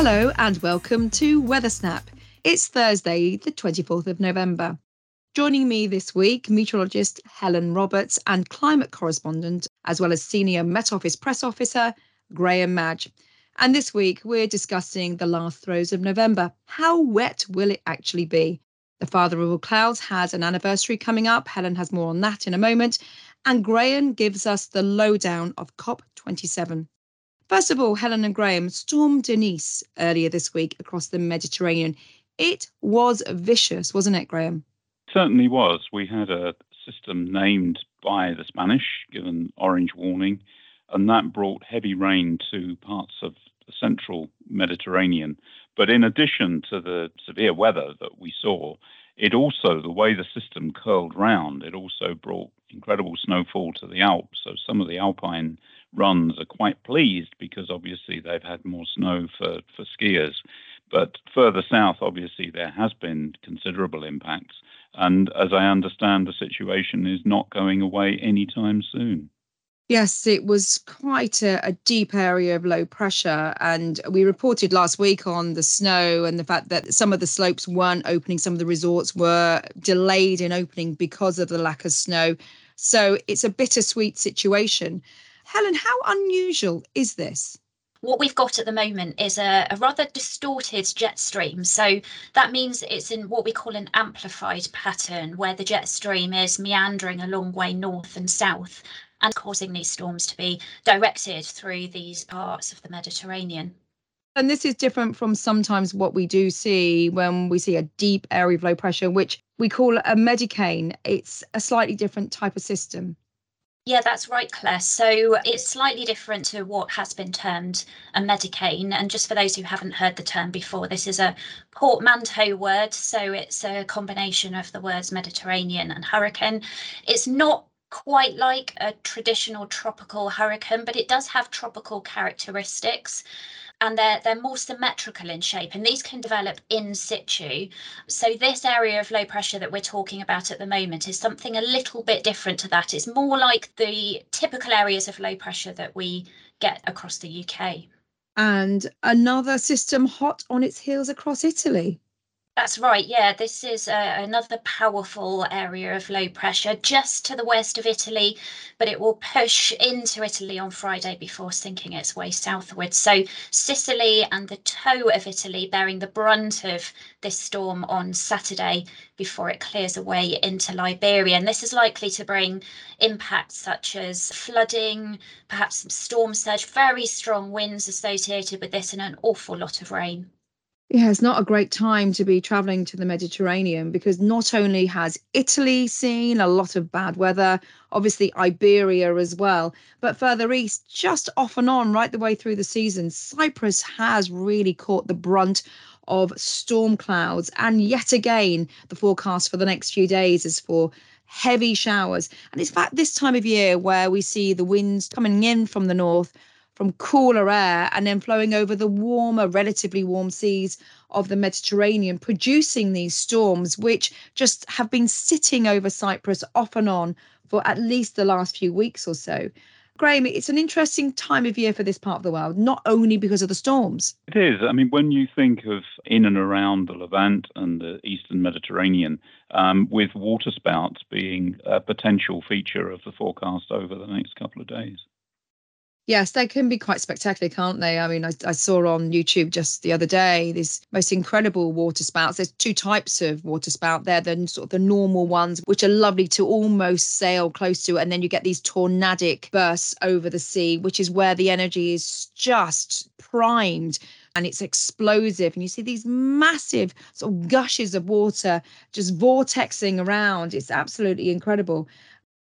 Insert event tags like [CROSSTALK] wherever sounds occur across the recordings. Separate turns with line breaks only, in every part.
Hello and welcome to Weather Snap. It's Thursday, the 24th of November. Joining me this week, meteorologist Helen Roberts and climate correspondent, as well as senior Met Office press officer Graham Madge. And this week, we're discussing the last throes of November. How wet will it actually be? The Father of All Clouds has an anniversary coming up. Helen has more on that in a moment. And Graham gives us the lowdown of COP27. First of all, Helen and Graham, Storm Denise earlier this week across the Mediterranean. It was vicious, wasn't it, Graham?
Certainly was. We had a system named by the Spanish, given orange warning, and that brought heavy rain to parts of the central Mediterranean. But in addition to the severe weather that we saw, it also, the way the system curled round, it also brought incredible snowfall to the Alps. So some of the alpine runs are quite pleased because obviously they've had more snow for, for skiers. But further south, obviously, there has been considerable impacts. And as I understand, the situation is not going away anytime soon.
Yes, it was quite a, a, deep area of low pressure. And we reported last week on the snow and the fact that some of the slopes weren't opening, some of the resorts were delayed in opening because of the lack of snow. So it's a bittersweet situation. Helen, how unusual is this?
What we've got at the moment is a, a, rather distorted jet stream. So that means it's in what we call an amplified pattern, where the jet stream is meandering a long way north and south and causing these storms to be directed through these parts of the Mediterranean.
And this is different from sometimes what we do see when we see a deep area of low pressure, which we call a medicane. It's a slightly different type of system.
Yeah, that's right, Claire. So it's slightly different to what has been termed a medicane. And just for those who haven't heard the term before, this is a portmanteau word. So it's a combination of the words Mediterranean and hurricane. It's not quite like a traditional tropical hurricane, but it does have tropical characteristics and they're they're more symmetrical in shape and these can develop in situ. So this area of low pressure that we're talking about at the moment is something a little bit different to that. It's more like the typical areas of low pressure that we get across the UK
and another system hot on its heels across Italy
that's right. Yeah, this is uh, another powerful area of low pressure just to the west of Italy, but it will push into Italy on Friday before sinking its way southwards. So Sicily and the toe of Italy bearing the brunt of this storm on Saturday before it clears away into Liberia. And this is likely to bring impacts such as flooding, perhaps some storm surge, very strong winds associated with this, and an awful lot of rain.
Yeah, it's not a great time to be traveling to the Mediterranean because not only has Italy seen a lot of bad weather, obviously Iberia as well, but further east, just off and on, right the way through the season, Cyprus has really caught the brunt of storm clouds. And yet again, the forecast for the next few days is for heavy showers. And it's fact this time of year where we see the winds coming in from the north from cooler air and then flowing over the warmer, relatively warm seas of the Mediterranean, producing these storms, which just have been sitting over Cyprus off and on for at least the last few weeks or so. Graham, it's an interesting time of year for this part of the world, not only because of the storms.
It is. I mean, when you think of in and around the Levant and the eastern Mediterranean, um, with waterspouts being a potential feature of the forecast over the next couple of days.
Yes, they can be quite spectacular, can't they? I mean, I, I, saw on YouTube just the other day these most incredible water spouts. There's two types of water spout. They're the sort of the normal ones, which are lovely to almost sail close to, and then you get these tornadic bursts over the sea, which is where the energy is just primed and it's explosive. And you see these massive sort of gushes of water just vortexing around. It's absolutely incredible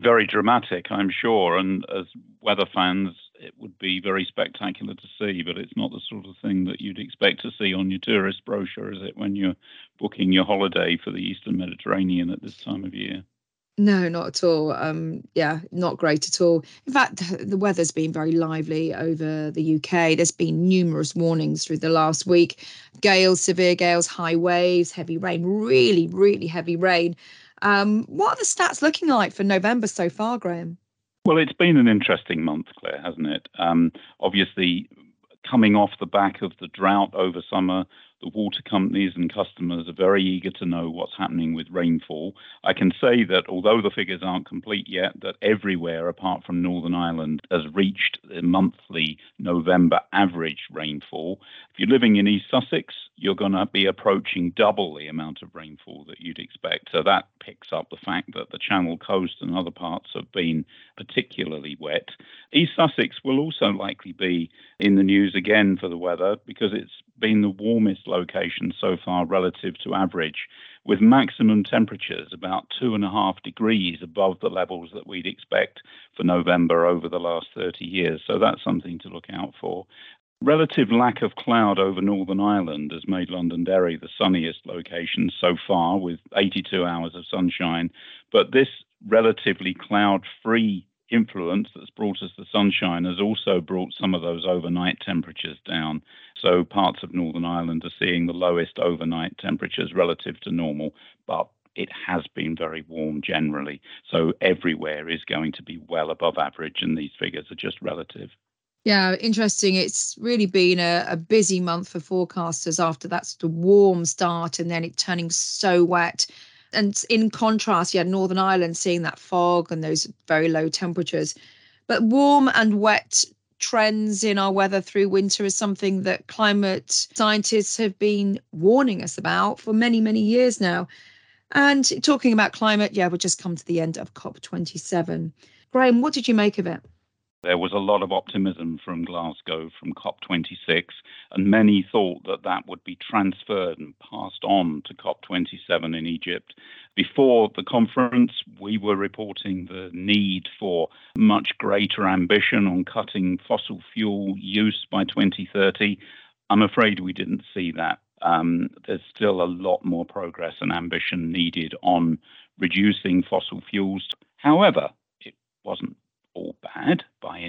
very dramatic, I'm sure. And as weather fans, it would be very spectacular to see, but it's not the sort of thing that you'd expect to see on your tourist brochure, is it, when you're booking your holiday for the Eastern Mediterranean at this time of year?
No, not at all. Um, yeah, not great at all. In fact, the weather's been very lively over the UK. There's been numerous warnings through the last week gales, severe gales, high waves, heavy rain, really, really heavy rain. Um, what are the stats looking like for November so far, Graham?
Well, it's been an interesting month, Claire, hasn't it? Um, obviously, coming off the back of the drought over summer, the water companies and customers are very eager to know what's happening with rainfall. I can say that although the figures aren't complete yet, that everywhere apart from Northern Ireland has reached the monthly November average rainfall. If you're living in East Sussex, you're going to be approaching double the amount of rainfall that you'd expect. So that picks up the fact that the Channel Coast and other parts have been particularly wet. East Sussex will also likely be in the news again for the weather because it's been the warmest location so far relative to average, with maximum temperatures about two and a half degrees above the levels that we'd expect for November over the last 30 years. So that's something to look out for. Relative lack of cloud over Northern Ireland has made Londonderry the sunniest location so far, with 82 hours of sunshine. But this relatively cloud free influence that's brought us the sunshine has also brought some of those overnight temperatures down. So parts of Northern Ireland are seeing the lowest overnight temperatures relative to normal, but it has been very warm generally. So everywhere is going to be well above average, and these figures are just relative.
Yeah, interesting. It's really been a, a busy month for forecasters after that sort of warm start and then it turning so wet and in contrast, had Northern Ireland seeing that fog and those very low temperatures. But warm and wet trends in our weather through winter is something that climate scientists have been warning us about for many, many years now. And talking about climate, yeah, we've just come to the end of COP27. Graham, what did you make of it?
There was a lot of optimism from Glasgow, from COP26, and many thought that that would be transferred and passed on to COP27 in Egypt. Before the conference, we were reporting the need for much greater ambition on cutting fossil fuel use by 2030. I'm afraid we didn't see that. Um, there's still a lot more progress and ambition needed on reducing fossil fuels. However, it wasn't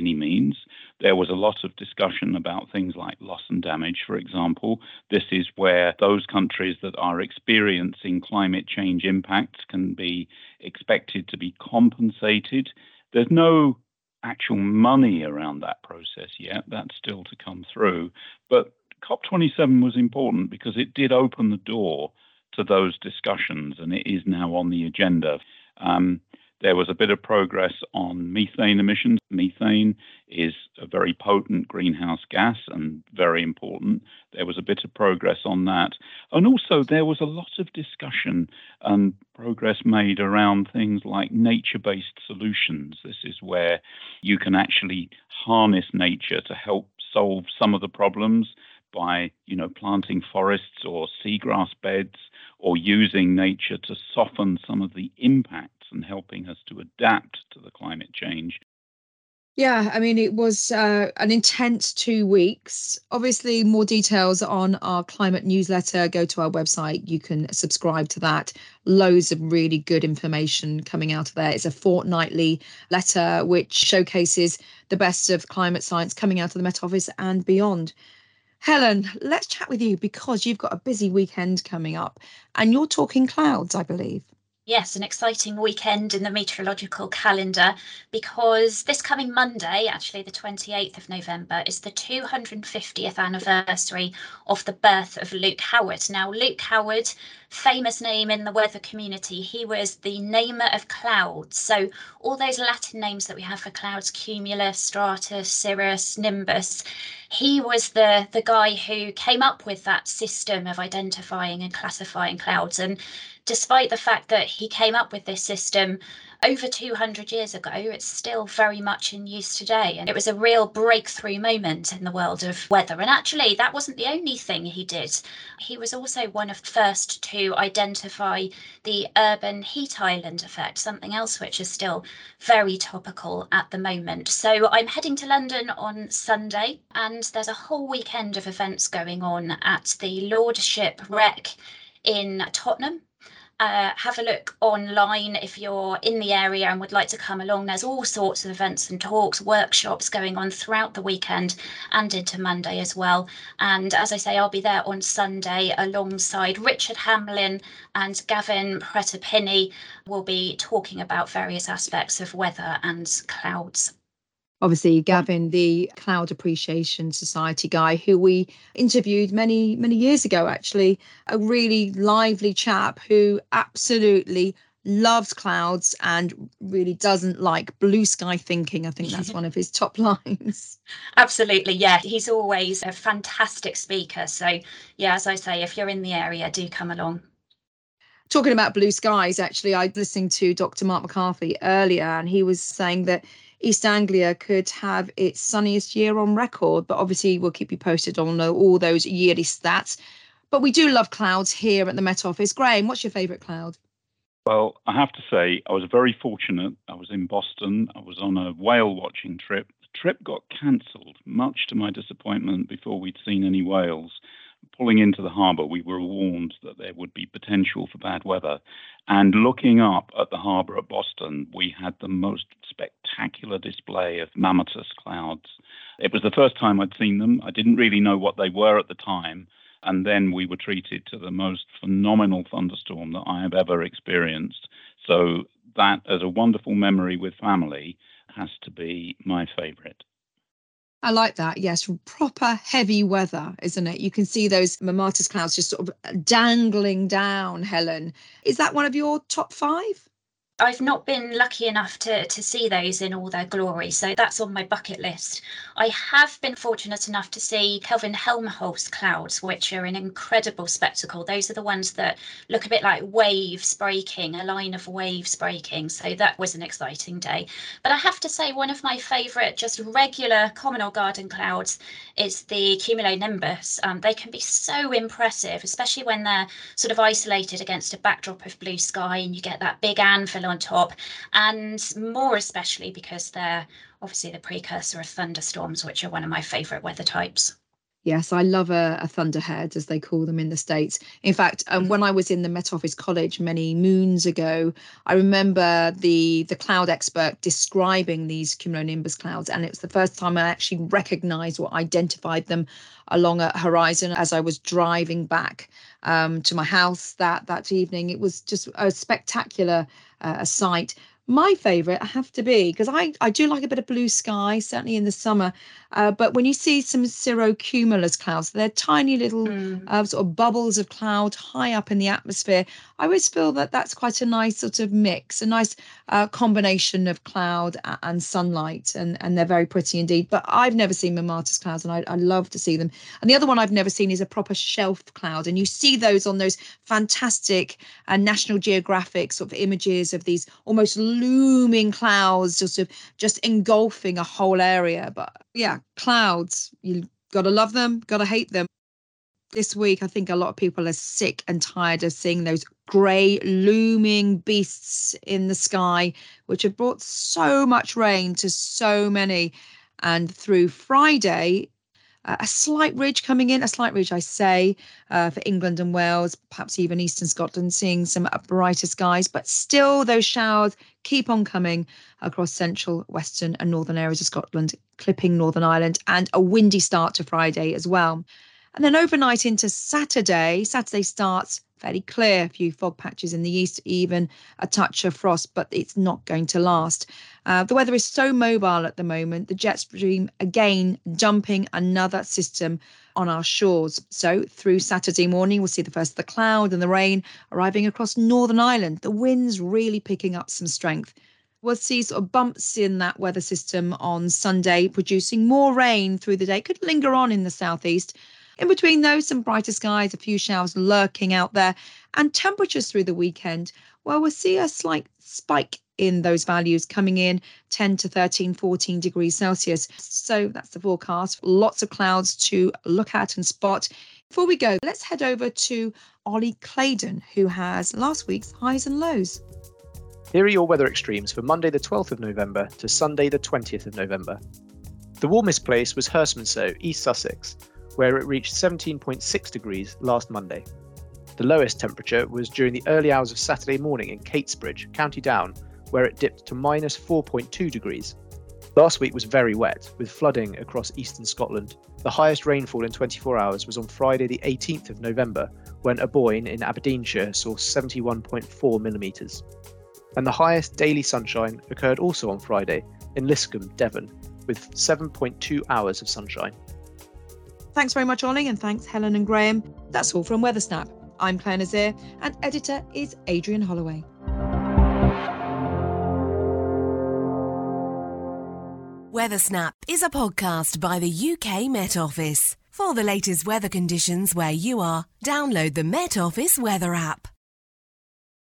any means. There was a lot of discussion about things like loss and damage, for example. This is where those countries that are experiencing climate change impacts can be expected to be compensated. There's no actual money around that process yet. That's still to come through. But COP27 was important because it did open the door to those discussions and it is now on the agenda. Um, there was a bit of progress on methane emissions. Methane is a very potent greenhouse gas and very important. There was a bit of progress on that. And also, there was a lot of discussion and progress made around things like nature based solutions. This is where you can actually harness nature to help solve some of the problems by you know planting forests or seagrass beds or using nature to soften some of the impact and helping us to adapt to the climate change.
Yeah, I mean, it was uh, an intense two weeks. Obviously, more details on our climate newsletter. Go to our website. You can subscribe to that. Loads of really good information coming out of there. It's a fortnightly letter which showcases the best of climate science coming out of the Met Office and beyond. Helen, let's chat with you because you've got a busy weekend coming up and you're talking clouds, I believe.
Yes, an exciting weekend in the meteorological calendar because this coming Monday, actually the 28th of November, is the 250th anniversary of the birth of Luke Howard. Now, Luke Howard, famous name in the weather community, he was the namer of clouds. So, all those Latin names that we have for clouds cumulus, stratus, cirrus, nimbus he was the the guy who came up with that system of identifying and classifying clouds and despite the fact that he came up with this system over 200 years ago, it's still very much in use today. And it was a real breakthrough moment in the world of weather. And actually, that wasn't the only thing he did. He was also one of the first to identify the urban heat island effect, something else which is still very topical at the moment. So I'm heading to London on Sunday, and there's a whole weekend of events going on at the Lordship Rec in Tottenham uh, have a look online if you're in the area and would like to come along. There's all sorts of events and talks, workshops going on throughout the weekend and into Monday as well. And as I say, I'll be there on Sunday alongside Richard Hamblyn and Gavin Pretor-Pinney. We'll be talking about various aspects of weather and clouds.
Obviously Gavin, the Cloud Appreciation Society guy, who we interviewed many, many years ago, actually, a really lively chap who absolutely loves clouds and really doesn't like blue sky thinking. I think that's [LAUGHS] one of his top [LAUGHS] lines.
Absolutely, yeah. He's always a fantastic speaker. So, yeah, as I say, if you're in the area, do come along.
Talking about blue skies, actually, I listened to Dr. Mark McCarthy earlier, and he was saying that East Anglia could have its sunniest year on record, but obviously we'll keep you posted on all those yearly stats. But we do love clouds here at the Met Office. Graham, what's your favourite cloud?
Well, I have to say, I was very fortunate. I was in Boston. I was on a whale watching trip. The trip got cancelled, much to my disappointment, before we'd seen any whales. Pulling into the harbour, we were warned that there would be potential for bad weather. And looking up at the harbour at Boston, we had the most spectacular display of mammatus clouds. It was the first time I'd seen them. I didn't really know what they were at the time and then we were treated to the most phenomenal thunderstorm that I have ever experienced. So that, as a wonderful memory with family, has to be my favourite.
I like that. Yes, proper heavy weather, isn't it? You can see those mammatus clouds just sort of dangling down, Helen. Is that one of your top five?
I've not been lucky enough to, to see those in all their glory, so that's on my bucket list. I have been fortunate enough to see Kelvin Helmholtz clouds, which are an incredible spectacle. Those are the ones that look a bit like waves breaking, a line of waves breaking. So that was an exciting day. But I have to say, one of my favourite, just regular common or garden clouds is the cumulonimbus. Um, they can be so impressive, especially when they're sort of isolated against a backdrop of blue sky and you get that big anvil on top, and more especially because they're obviously the precursor of thunderstorms, which are one of my favourite weather types.
Yes, I love a, a, thunderhead, as they call them in the States. In fact, um, when I was in the Met Office College many moons ago, I remember the, the cloud expert describing these cumulonimbus clouds, and it was the first time I actually recognized or identified them along a horizon as I was driving back um, to my house that, that evening. It was just a spectacular uh, sight my favorite I have to be because I, I do like a bit of blue sky certainly in the summer uh, but when you see some cirrocumulus clouds they're tiny little mm. uh, sort of bubbles of cloud high up in the atmosphere I always feel that that's quite a nice sort of mix a nice uh, combination of cloud and sunlight and and they're very pretty indeed but I've never seen mammatus clouds and I, I love to see them and the other one I've never seen is a proper shelf cloud and you see those on those fantastic uh, National Geographic sort of images of these almost looming clouds just of just engulfing a whole area. But yeah clouds you gotta love them gotta hate them. This week i think a lot of people are sick and tired of seeing those grey looming beasts in the sky which have brought so much rain to so many. And through friday uh, a slight ridge coming in, a slight ridge, I say, uh, for England and Wales, perhaps even eastern Scotland, seeing some brighter skies, but still those showers keep on coming across central, western, and northern areas of Scotland, clipping Northern Ireland, and a windy start to Friday as well. And then overnight into Saturday, Saturday starts fairly clear, a few fog patches in the east, even a touch of frost, but it's not going to last. Uh, the weather is so mobile at the moment, the jet stream again dumping another system on our shores. So through Saturday morning, we'll see the first of the cloud and the rain arriving across Northern Ireland. The winds really picking up some strength. We'll see sort of bumps in that weather system on Sunday, producing more rain through the day. Could linger on in the southeast in between those, some brighter skies, a few showers lurking out there, and temperatures through the weekend. Well, we'll see a slight spike in those values coming in 10 to 13, 14 degrees Celsius. So that's the forecast. Lots of clouds to look at and spot. Before we go, let's head over to Ollie Claydon, who has last week's highs and lows.
Here are your weather extremes for Monday, the 12th of November to Sunday, the 20th of November. The warmest place was Herstmonceux, East Sussex, where it reached 17.6 degrees last Monday. The lowest temperature was during the early hours of Saturday morning in Katesbridge, County Down, where it dipped to minus 4.2 degrees. Last week was very wet, with flooding across eastern Scotland. The highest rainfall in 24 hours was on Friday, the 18th of November, when Aboyne in Aberdeenshire saw 71.4 millimetres. And the highest daily sunshine occurred also on Friday in Liscombe, Devon, with 7.2 hours of sunshine.
Thanks very much, Ollie, and thanks, Helen and Graham. That's all from Weathersnap. I'm Claire Nasir, and editor is Adrian Holloway.
Weathersnap is a podcast by the UK Met Office. For the latest weather conditions where you are, download the Met Office weather app.